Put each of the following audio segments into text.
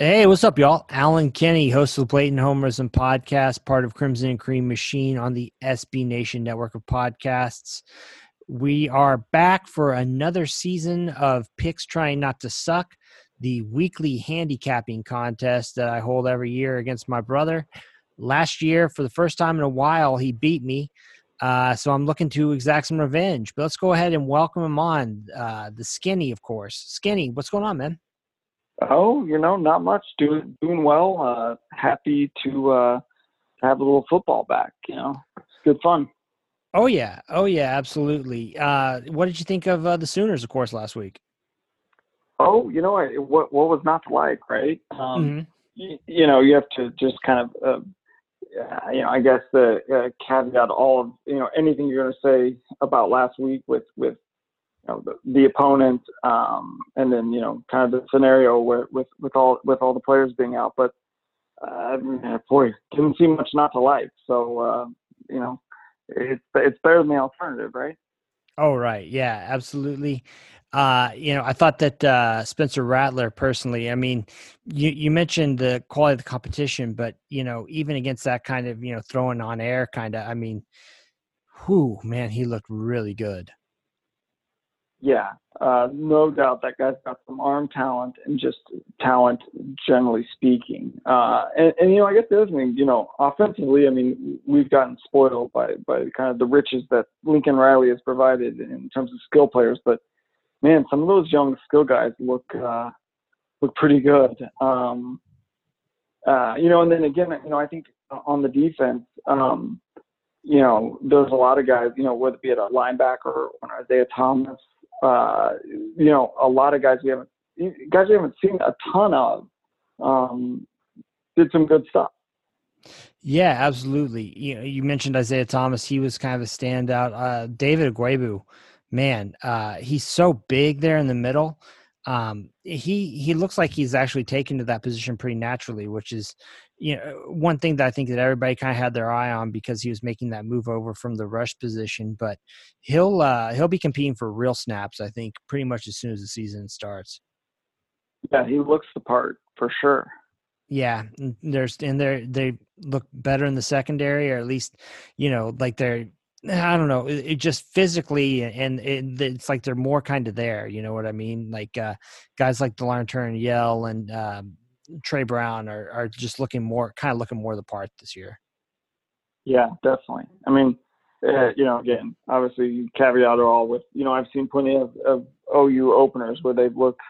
Hey, what's up, y'all? Alan Kenny, host of the Blatant Homerism podcast, part of Crimson and Cream Machine on the SB Nation network of podcasts. We are back for another season of Picks Trying Not to Suck, the weekly handicapping contest that I hold every year against my brother. Last year, for the first time in a while, he beat me. Uh, so I'm looking to exact some revenge. But let's go ahead and welcome him on. Uh, the Skinny, of course. Skinny, what's going on, man? Oh, you know, not much. Doing doing well. Uh, happy to uh, have a little football back. You know, it's good fun. Oh yeah, oh yeah, absolutely. Uh, what did you think of uh, the Sooners, of course, last week? Oh, you know, I, what what was not to like, right? Um, mm-hmm. you, you know, you have to just kind of, uh, you know, I guess the uh, caveat all of you know anything you're going to say about last week with with know, the, the opponent, um, and then you know, kind of the scenario where, with with all with all the players being out. But uh, boy, didn't see much not to like. So uh, you know, it's it's better than the alternative, right? Oh right, yeah, absolutely. Uh, you know, I thought that uh, Spencer Rattler personally. I mean, you you mentioned the quality of the competition, but you know, even against that kind of you know throwing on air kind of, I mean, who man, he looked really good yeah, uh, no doubt that guy's got some arm talent and just talent generally speaking. Uh, and, and, you know, I guess the other thing, you know, offensively, I mean, we've gotten spoiled by by kind of the riches that Lincoln Riley has provided in terms of skill players. But man, some of those young skill guys look uh, look pretty good. Um, uh, you know, and then again, you know, I think on the defense. Um, you know, there's a lot of guys, you know, whether it be at a linebacker or an Isaiah Thomas, uh, you know, a lot of guys we haven't guys we haven't seen a ton of um, did some good stuff. Yeah, absolutely. You know, you mentioned Isaiah Thomas; he was kind of a standout. Uh, David Ugwoegbu, man, uh, he's so big there in the middle. Um, he he looks like he's actually taken to that position pretty naturally, which is you know one thing that I think that everybody kind of had their eye on because he was making that move over from the rush position. But he'll uh, he'll be competing for real snaps, I think, pretty much as soon as the season starts. Yeah, he looks the part for sure. Yeah, there's and they they look better in the secondary, or at least you know like they're I don't know, it, it just physically and it, it's like they're more kind of there. You know what I mean? Like uh, guys like Delarrin Turner-Yell and um, Tre Brown are, are just looking more, kind of looking more the part this year. Yeah, definitely. I mean, uh, you know, again, obviously you caveat all with, you know, I've seen plenty of, of OU openers where they've looked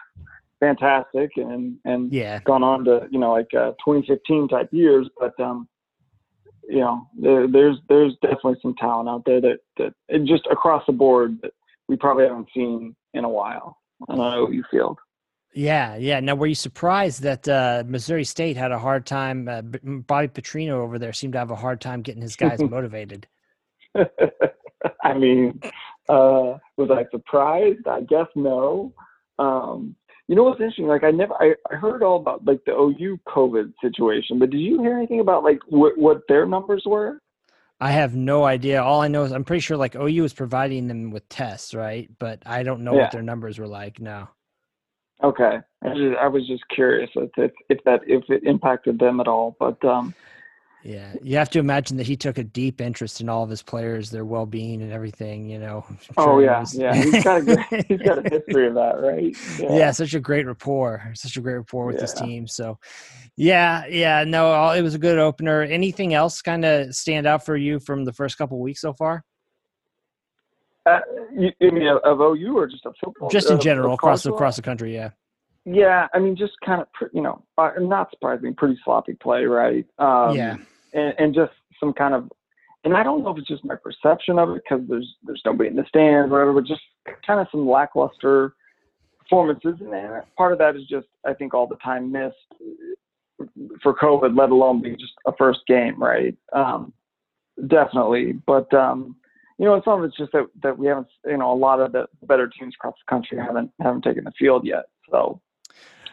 fantastic and, and yeah. gone on to, you know, like uh, 2015 type years. But, um, you know, there, there's, there's definitely some talent out there that, that just across the board that we probably haven't seen in a while on an OU field. Yeah, yeah. Now, were you surprised that uh, Missouri State had a hard time? Uh, Bobby Petrino over there seemed to have a hard time getting his guys motivated. I mean, uh, was I surprised? I guess no. Um, you know what's interesting? Like I never, I, I heard all about like the OU COVID situation, but did you hear anything about like what what their numbers were? I have no idea. All I know is I'm pretty sure like OU was providing them with tests, right? But I don't know yeah. what their numbers were like. No. Okay, I, just, I was just curious if, if that if it impacted them at all, but um, yeah, you have to imagine that he took a deep interest in all of his players, their well-being, and everything. You know. Oh yeah, yeah. He's got a great, he's got a history of that, right? Yeah. yeah. such a great rapport, such a great rapport with yeah. his team. So, yeah, yeah. No, it was a good opener. Anything else kind of stand out for you from the first couple weeks so far? Uh, you, you mean of OU or just of football? Just in uh, general, across the, across the country, yeah. Yeah, I mean, just kind of, you know, uh, not surprising, pretty sloppy play, right? Um, yeah. And, and just some kind of, and I don't know if it's just my perception of it because there's there's nobody in the stands, or whatever, but just kind of some lackluster performances. And part of that is just, I think, all the time missed for COVID, let alone being just a first game, right? Um, definitely, but um, you know, some of it's just that that we haven't, you know, a lot of the better teams across the country haven't haven't taken the field yet. So.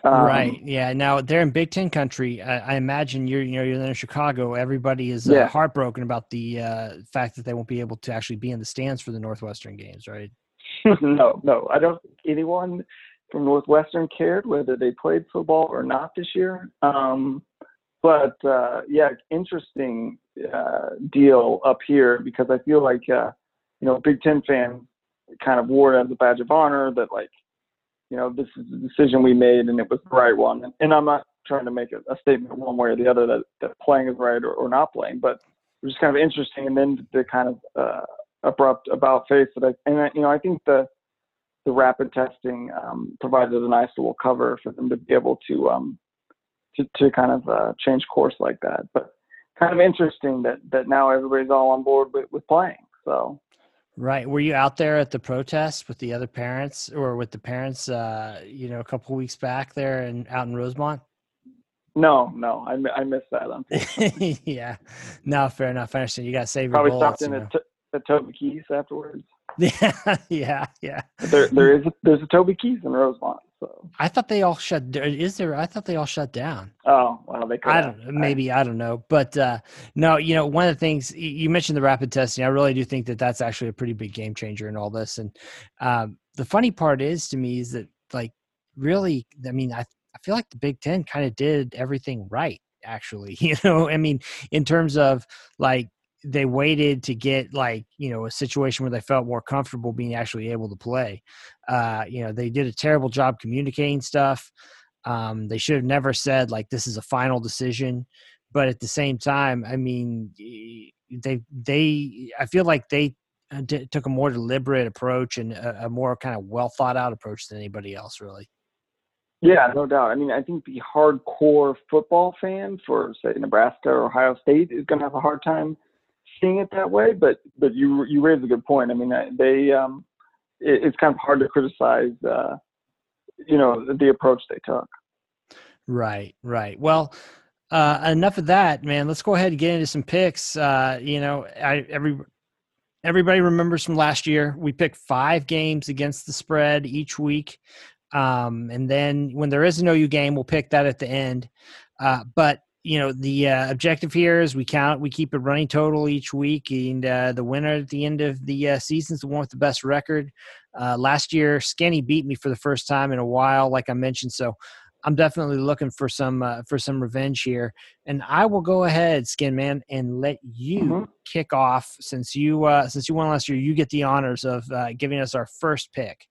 Um, right. Yeah. Now they're in Big Ten country. I, I, imagine you're, you know, you're in Chicago. Everybody is uh, yeah. heartbroken about the uh, fact that they won't be able to actually be in the stands for the Northwestern games, right? no, no. I don't think anyone from Northwestern cared whether they played football or not this year. Um, but uh, yeah, interesting uh, deal up here because I feel like uh, you know Big Ten fans kind of wore it as a badge of honor that like you know this is the decision we made and it was the right one. And, and I'm not trying to make a, a, statement one way or the other that, that playing is right or, or not playing, but it was just kind of interesting. And then the kind of uh, abrupt about face that I and I, you know I think the the rapid testing um, provided a nice little cover for them to be able to um, to, to kind of uh, change course like that. But kind of interesting that that now everybody's all on board with, with playing. So. Right. Were you out there at the protest with the other parents or with the parents, uh, you know, a couple weeks back there and out in Rosemont? No, no, I, I missed that. One. Yeah. No, fair enough. I understand. You got to save Probably your. Probably stopped in at, at Toby Keith afterwards. Yeah, yeah, yeah. There, there is a, there's a Toby Keith in Rosemont. So I thought they all shut. Is there? I thought they all shut down. Oh well, they. Could I don't. Maybe I don't know, but uh, no. You know, one of the things you mentioned the rapid testing. I really do think that that's actually a pretty big game changer in all this. And um, the funny part is to me is that like really, I mean, I I feel like the Big Ten kind of did everything right. Actually, you know, I mean, in terms of like they waited to get like you know a situation where they felt more comfortable being actually able to play. Uh, you know, they did a terrible job communicating stuff. Um, they should have never said like this is a final decision, but at the same time, I mean, they they I feel like they uh, took a more deliberate approach and a, a more kind of well thought out approach than anybody else really. Yeah, no doubt. I mean, I think the hardcore football fan for say Nebraska or Ohio State is going to have a hard time seeing it that way, but but you you raise a good point. I mean, they um, it, it's kind of hard to criticize, uh, you know, the approach they took. Right, right. Well, uh, enough of that, man. Let's go ahead and get into some picks. Uh, you know, I, every everybody remembers from last year we picked five games against the spread each week, um, and then when there is an OU game, we'll pick that at the end. Uh, but you know the uh, objective here is we count we keep a running total each week and uh, the winner at the end of the uh, season is the one with the best record. Uh, last year skinny beat me for the first time in a while like i mentioned so i'm definitely looking for some uh, for some revenge here. And i will go ahead skin man and let you mm-hmm. kick off since you uh, since you won last year you get the honors of giving us our first pick.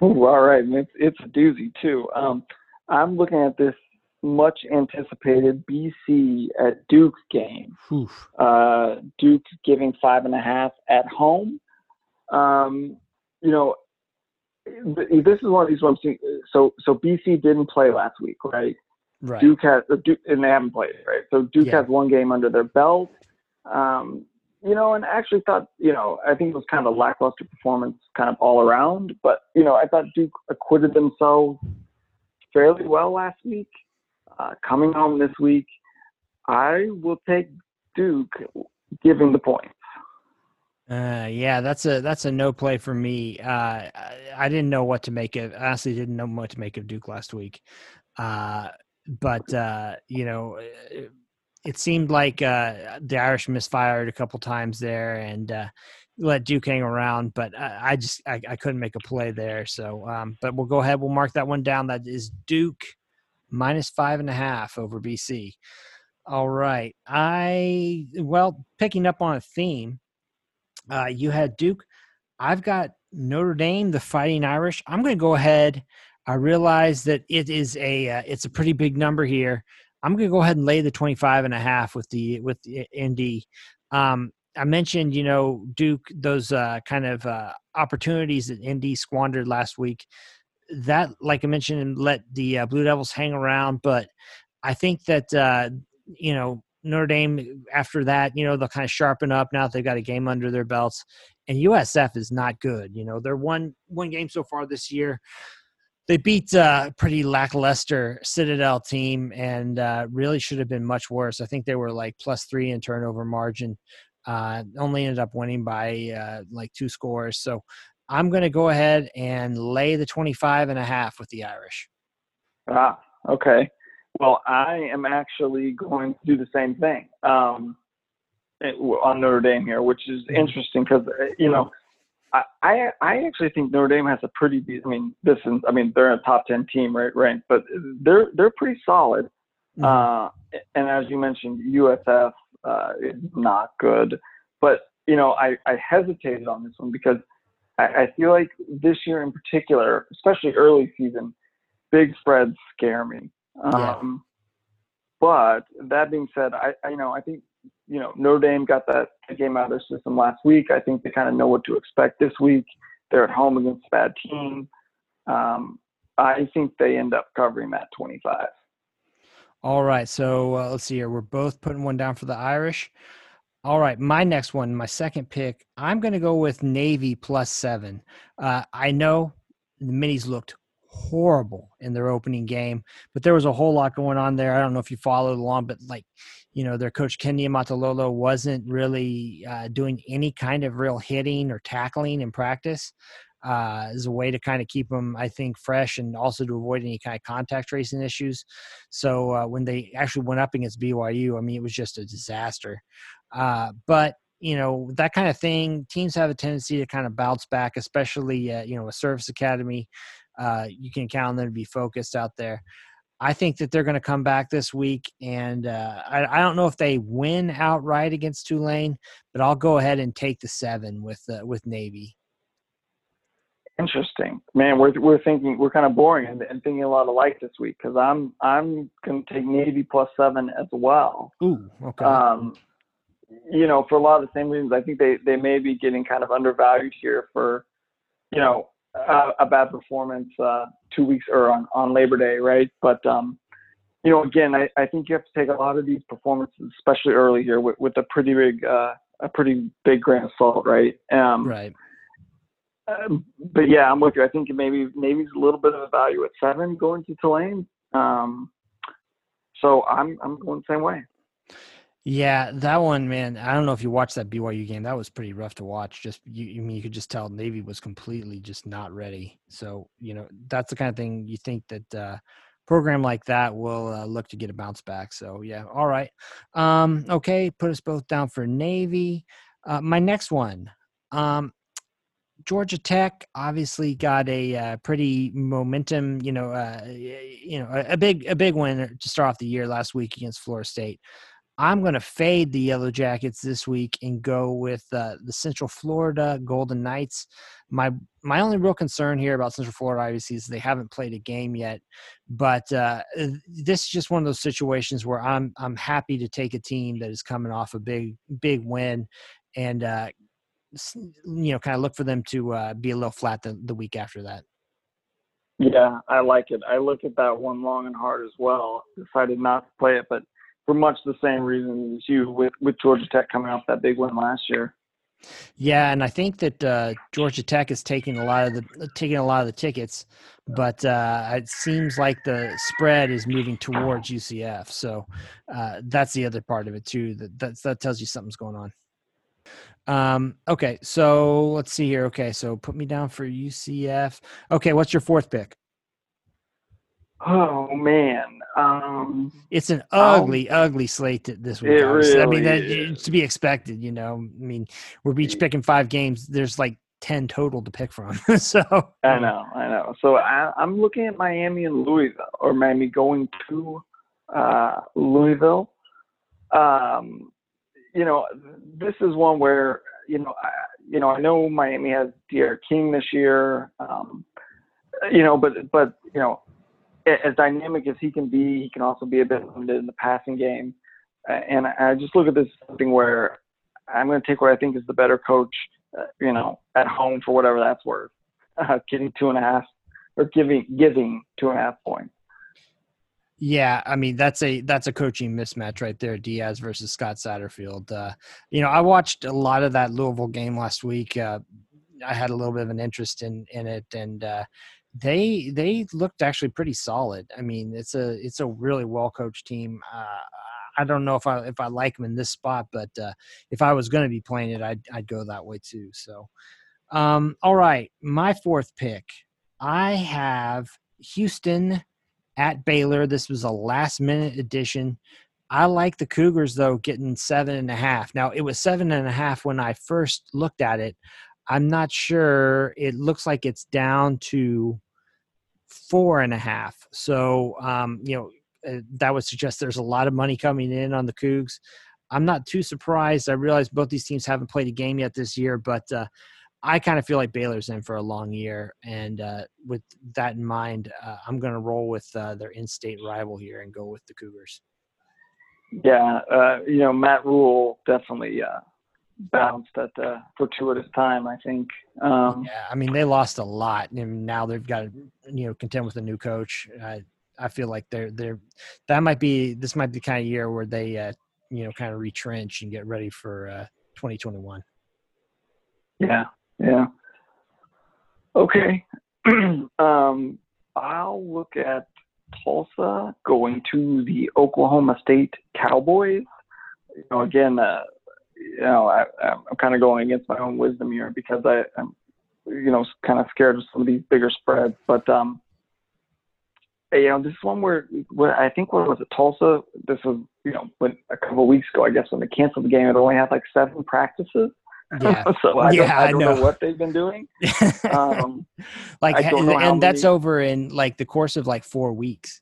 Ooh, all right it's, it's a doozy too. Um, i'm looking at this much anticipated BC at Duke game. Uh, Duke giving five and a half at home. Um, you know, this is one of these ones. So, so BC didn't play last week, right? Right. Duke has, Duke, and they haven't played, right? So Duke yeah. has one game under their belt. Um, you know, and actually thought, you know, I think it was kind of a lackluster performance, kind of all around. But you know, I thought Duke acquitted themselves fairly well last week. Uh, coming home this week, I will take Duke giving the points. Uh, yeah, that's a that's a no play for me. Uh, I, I, didn't know what to make of. Honestly, didn't know what to make of Duke last week. Uh, but uh, you know, it, it seemed like uh, the Irish misfired a couple times there and uh, let Duke hang around. But I, I just I, I, couldn't make a play there. So, um, but we'll go ahead. We'll mark that one down. That is Duke minus five and a half over BC. All right. I, well, picking up on a theme, uh, you had Duke. I've got Notre Dame, the Fighting Irish. I'm going to go ahead. I realize that it is a uh, it's a pretty big number here. I'm going to go ahead and lay the 25 and a half with the with the ND. Um, I mentioned, you know, Duke those uh, kind of uh, opportunities that ND squandered last week that, like I mentioned, let the uh, Blue Devils hang around. But I think that uh, you know Notre Dame after that, you know, they'll kind of sharpen up now that they've got a game under their belts. And USF is not good. You know, they're one one game so far this year. They beat a uh, pretty lackluster Citadel team and uh, really should have been much worse. I think they were like plus three in turnover margin. Uh, only ended up winning by uh, like two scores. So I'm going to go ahead and lay the 25 and a half with the Irish. Ah, okay. Well, I am actually going to do the same thing um, on Notre Dame here, which is mm-hmm. interesting because, uh, you know, I, I I actually think Notre Dame has a pretty. I mean, this is. I mean, they're a top ten team, right? Right, but they're they're pretty solid. Mm-hmm. Uh, and as you mentioned, USF uh, is not good. But you know, I I hesitated on this one because I, I feel like this year in particular, especially early season, big spreads scare me. Um, yeah. But that being said, I, I you know I think you know, Notre Dame got that game out of their system last week. I think they kind of know what to expect this week. They're at home against a bad team. Um, I think they end up covering that 25. All right. So uh, let's see here. We're both putting one down for the Irish. All right. My next one, my second pick, I'm going to go with Navy plus seven. Uh, I know the Middies looked horrible in their opening game, but there was a whole lot going on there. I don't know if you followed along, but like, you know, their coach Ken Niumatalolo wasn't really uh, doing any kind of real hitting or tackling in practice. Uh, as a way to kind of keep them, I think, fresh and also to avoid any kind of contact tracing issues. So uh, when they actually went up against BYU, I mean, it was just a disaster. Uh, but you know that kind of thing teams have a tendency to kind of bounce back especially uh, you know a service academy uh, you can count on them to be focused out there. I think that they're going to come back this week, and uh, I, I, don't know if they win outright against Tulane, but I'll go ahead and take the seven with uh, with Navy. Interesting, man. We're we're thinking we're kind of boring and, and thinking a lot alike this week because I'm I'm going to take Navy plus seven as well. Ooh, okay. Um, you know, for a lot of the same reasons, I think they they may be getting kind of undervalued here for, you know, a, a bad performance uh, two weeks or on, on Labor Day, right? But um, you know, again, I, I think you have to take a lot of these performances, especially early here, with, with a pretty big uh, a pretty big grain of salt, right? Um, right. Um, but yeah, I'm with you. I think maybe it's a little bit of a value at seven going to Tulane. Um, so I'm I'm going the same way. Yeah, that one, man. I don't know if you watched that BYU game. That was pretty rough to watch. Just you, you mean you could just tell Navy was completely just not ready. So you know that's the kind of thing you think that uh, program like that will uh, look to get a bounce back. So yeah, all right. Um, okay, put us both down for Navy. Uh, my next one, um, Georgia Tech obviously got a uh, pretty momentum, you know, uh, you know, a, a, big a big win to start off the year last week against Florida State. I'm going to fade the Yellow Jackets this week and go with uh, the Central Florida Golden Knights. My my only real concern here about Central Florida, obviously, is they haven't played a game yet. But uh, this is just one of those situations where I'm I'm happy to take a team that is coming off a big big win, and uh, you know, kind of look for them to uh, be a little flat the, the week after that. Yeah, I like it. I look at that one long and hard as well. Decided not to play it, but for much the same reason as you with with Georgia Tech coming off that big win last year. Yeah, and I think that uh, Georgia Tech is taking a lot of the taking a lot of the tickets, but uh, it seems like the spread is moving towards UCF. So uh, that's the other part of it too. That that's, that tells you something's going on. Um, okay, so let's see here. Okay, so put me down for UCF. Okay, what's your fourth pick? Oh man, um, it's an ugly, I'll, ugly slate this week. Really I mean, that, to be expected. You know, I mean, we're each picking five games. There's like ten total to pick from. so I know, I know. So I, am looking at Miami and Louisville, or Miami going to uh, Louisville. Um, you know, this is one where you know, I, you know, I know Miami has D'Eriq King this year. Um, you know, but but you know as dynamic as he can be, he can also be a bit limited in the passing game. And I just look at this something where I'm going to take what I think is the better coach, uh, you know, at home for whatever that's worth, uh, getting two and a half or giving giving two and a half points. Yeah, I mean that's a that's a coaching mismatch right there. Diaz versus Scott Satterfield. Uh, you know, I watched a lot of that Louisville game last week. Uh, I had a little bit of an interest in in it, and uh, they they looked actually pretty solid. I mean, it's a it's a really well coached team. Uh, I don't know if I if I like them in this spot, but uh, if I was going to be playing it, I'd I'd go that way too. So, um, all right, my fourth pick, I have Houston at Baylor. This was a last minute addition. I like the Cougars though, getting seven and a half. Now it was seven and a half when I first looked at it. I'm not sure. It looks like it's down to four and a half. So, um, you know, uh, that would suggest there's a lot of money coming in on the Cougs. I'm not too surprised. I realize both these teams haven't played a game yet this year, but uh, I kind of feel like Baylor's in for a long year. And uh, with that in mind, uh, I'm going to roll with uh, their in state rival here and go with the Cougars. Yeah, uh, you know, Matt Rhule definitely bounced at the fortuitous time. I think. Um, yeah, I mean they lost a lot, and now they've got to you know contend with a new coach. I I feel like they're they're that might be this might be the kind of year where they uh, you know kind of retrench and get ready for uh, 2021. Yeah, yeah. Okay. um, I'll look at Tulsa going to the Oklahoma State Cowboys. You know, again, uh, you know, I, I'm kind of going against my own wisdom here because I, I'm, you know, kind of scared of some of these bigger spreads. But um, you know, this is one where, where I think what was it, Tulsa? This was, you know, when a couple of weeks ago, I guess, when they canceled the game, it only had like seven practices. Yeah. so I yeah, don't, I don't know. know. what they've been doing. Um, like, and, and that's over in like the course of like four weeks.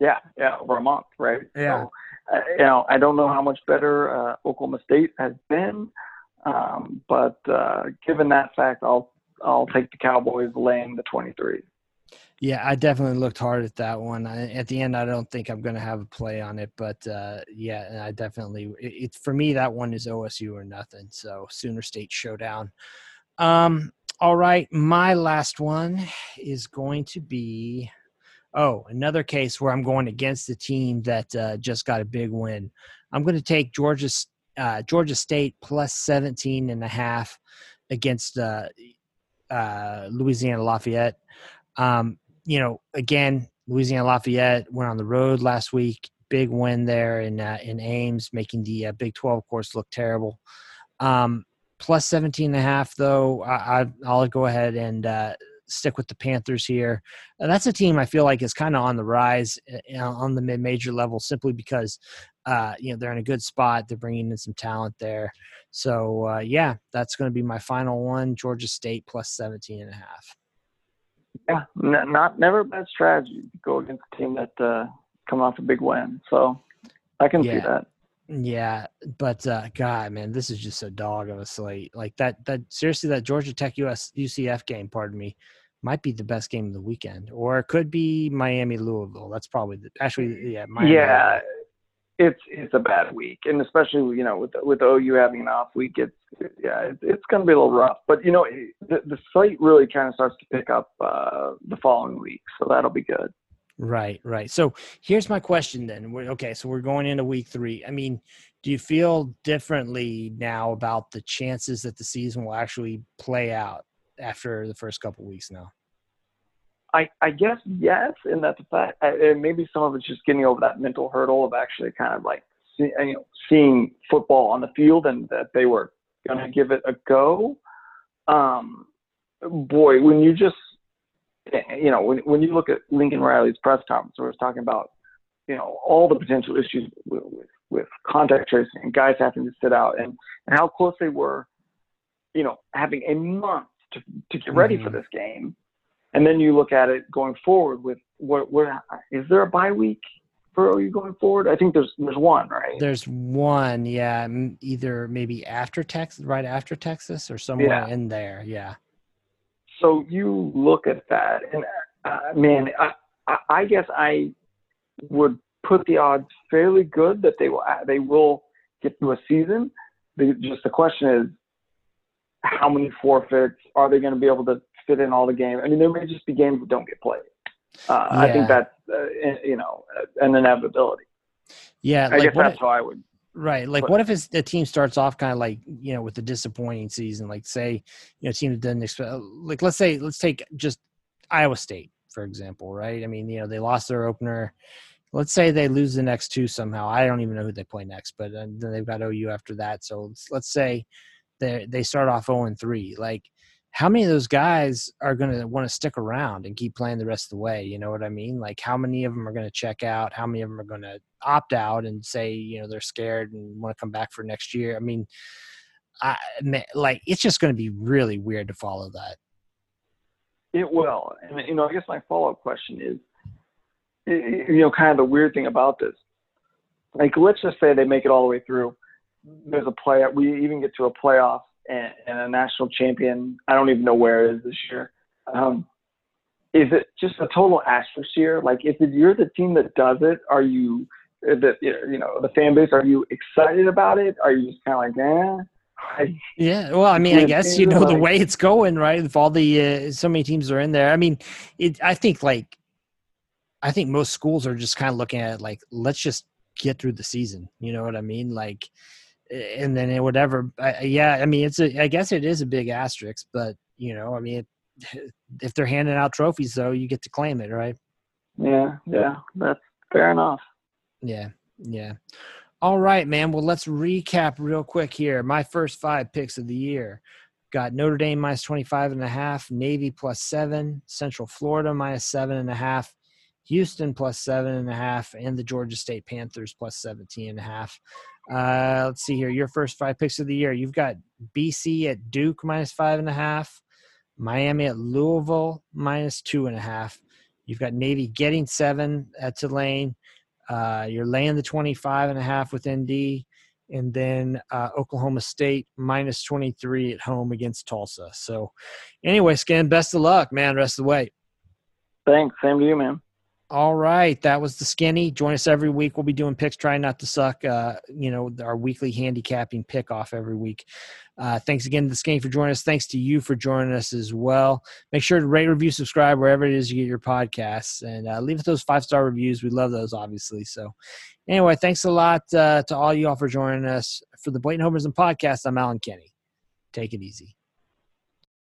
Yeah, yeah, over a month, right? Yeah. So, uh, you know, I don't know how much better uh, Oklahoma State has been, um, but uh, given that fact, I'll I'll take the Cowboys laying the 23. Yeah, I definitely looked hard at that one. I, at the end, I don't think I'm going to have a play on it, but uh, yeah, I definitely. It, it, for me that one is OSU or nothing. So Sooner State showdown. Um, all right, my last one is going to be oh, another case where I'm going against the team that uh, just got a big win. I'm going to take Georgia uh, Georgia State plus 17 and a half against uh, uh, Louisiana Lafayette. Um, you know, again, Louisiana Lafayette went on the road last week. Big win there in uh, in Ames, making the uh, Big 12 course look terrible. Um, plus 17 and a half, though, I, will go ahead and uh, stick with the Panthers here. And that's a team I feel like is kind of on the rise uh, on the mid major level simply because, uh, you know, they're in a good spot. They're bringing in some talent there. So, uh, yeah, that's going to be my final one Georgia State plus 17 and a half. Yeah, n- not never a bad strategy to go against a team that uh, come off a big win. So I can yeah. see that. Yeah, but uh, God, man, this is just a dog of a slate. Like that, that seriously, that Georgia Tech US UCF game, pardon me, might be the best game of the weekend, or it could be Miami Louisville. That's probably the, actually, yeah, Miami yeah. It's it's a bad week, and especially you know with with OU having an off week, it's yeah, it's, it's going to be a little rough. But you know the the slate really kind of starts to pick up uh, the following week, so that'll be good. Right, right. So here's my question then. We're, okay, so we're going into week three. I mean, do you feel differently now about the chances that the season will actually play out after the first couple weeks now? I, I guess yes, in that the fact, and maybe some of it's just getting over that mental hurdle of actually kind of like see, you know, seeing football on the field and that they were going to give it a go. Um, boy, when you just you know, when when you look at Lincoln Riley's press conference, where he's talking about, you know, all the potential issues with, with, with contact tracing and guys having to sit out and, and how close they were, you know, having a month to to get ready mm-hmm. for this game, and then you look at it going forward with what what is there a bye week for you going forward? I think there's there's one, right? There's one, yeah, either maybe after Texas, right after Texas, or somewhere yeah. in there, yeah so you look at that, and uh, man, I, I guess I would put the odds fairly good that they will they will get through a season. The, just the question is, how many forfeits are they going to be able to fit in all the games? I mean, there may just be games that don't get played. Uh, yeah. I think that's uh, you know an inevitability. Yeah, I guess that's how I would Right. Like, what if the team starts off kind of like you know with a disappointing season? Like, say you know, team that didn't expect. Like, let's say let's take just Iowa State for example. Right. I mean, you know, they lost their opener. Let's say they lose the next two somehow. I don't even know who they play next, but uh, then they've got OU after that. So let's, let's say they they start off zero oh and three. Like, how many of those guys are going to want to stick around and keep playing the rest of the way? You know what I mean? Like, how many of them are going to check out? How many of them are going to opt out and say, you know, they're scared and want to come back for next year? I mean, I, like it's just going to be really weird to follow that. It will, and you know, I guess my follow up question is, you know, kind of the weird thing about this. Like, let's just say they make it all the way through. There's a play. We even get to a playoff and, and a national champion. I don't even know where it is this year. Um, is it just a total asterisk year? Like, if you're the team that does it, are you that you know the fan base? Are you excited about it? Are you just kind of like, eh? yeah, well, I mean, I guess you know the way it's going, right? If all the uh, so many teams are in there, I mean, it. I think like, I think most schools are just kind of looking at it like, let's just get through the season. You know what I mean? Like, and then it whatever. I, yeah, I mean, it's a. I guess it is a big asterisk, but you know, I mean, it, if they're handing out trophies, though, you get to claim it, right? Yeah, yeah, that's fair enough. Yeah, yeah. All right, man. Well, let's recap real quick here. My first five picks of the year got Notre Dame minus 25 and a half, Navy plus seven, Central Florida minus seven and a half, Houston plus seven and a half, and the Georgia State Panthers plus 17 and a half. Uh, let's see here. Your first five picks of the year. You've got BC at Duke minus five and a half, Miami at Louisville minus two and a half. You've got Navy getting seven at Tulane. Uh, you're laying the 25 and a half with ND, and then uh, Oklahoma State minus 23 at home against Tulsa. So, anyway, Skin, best of luck, man. Rest of the way. Thanks. Same to you, man. All right, that was the skinny. Join us every week. We'll be doing picks, trying not to suck. Uh, you know, our weekly handicapping pick off every week. Uh, thanks again to the skinny for joining us. Thanks to you for joining us as well. Make sure to rate, review, subscribe wherever it is you get your podcasts, and uh, leave us those five star reviews. We love those, obviously. So, anyway, thanks a lot uh, to all you all for joining us for the Blatant Homerism podcast. I'm Alan Kenny. Take it easy.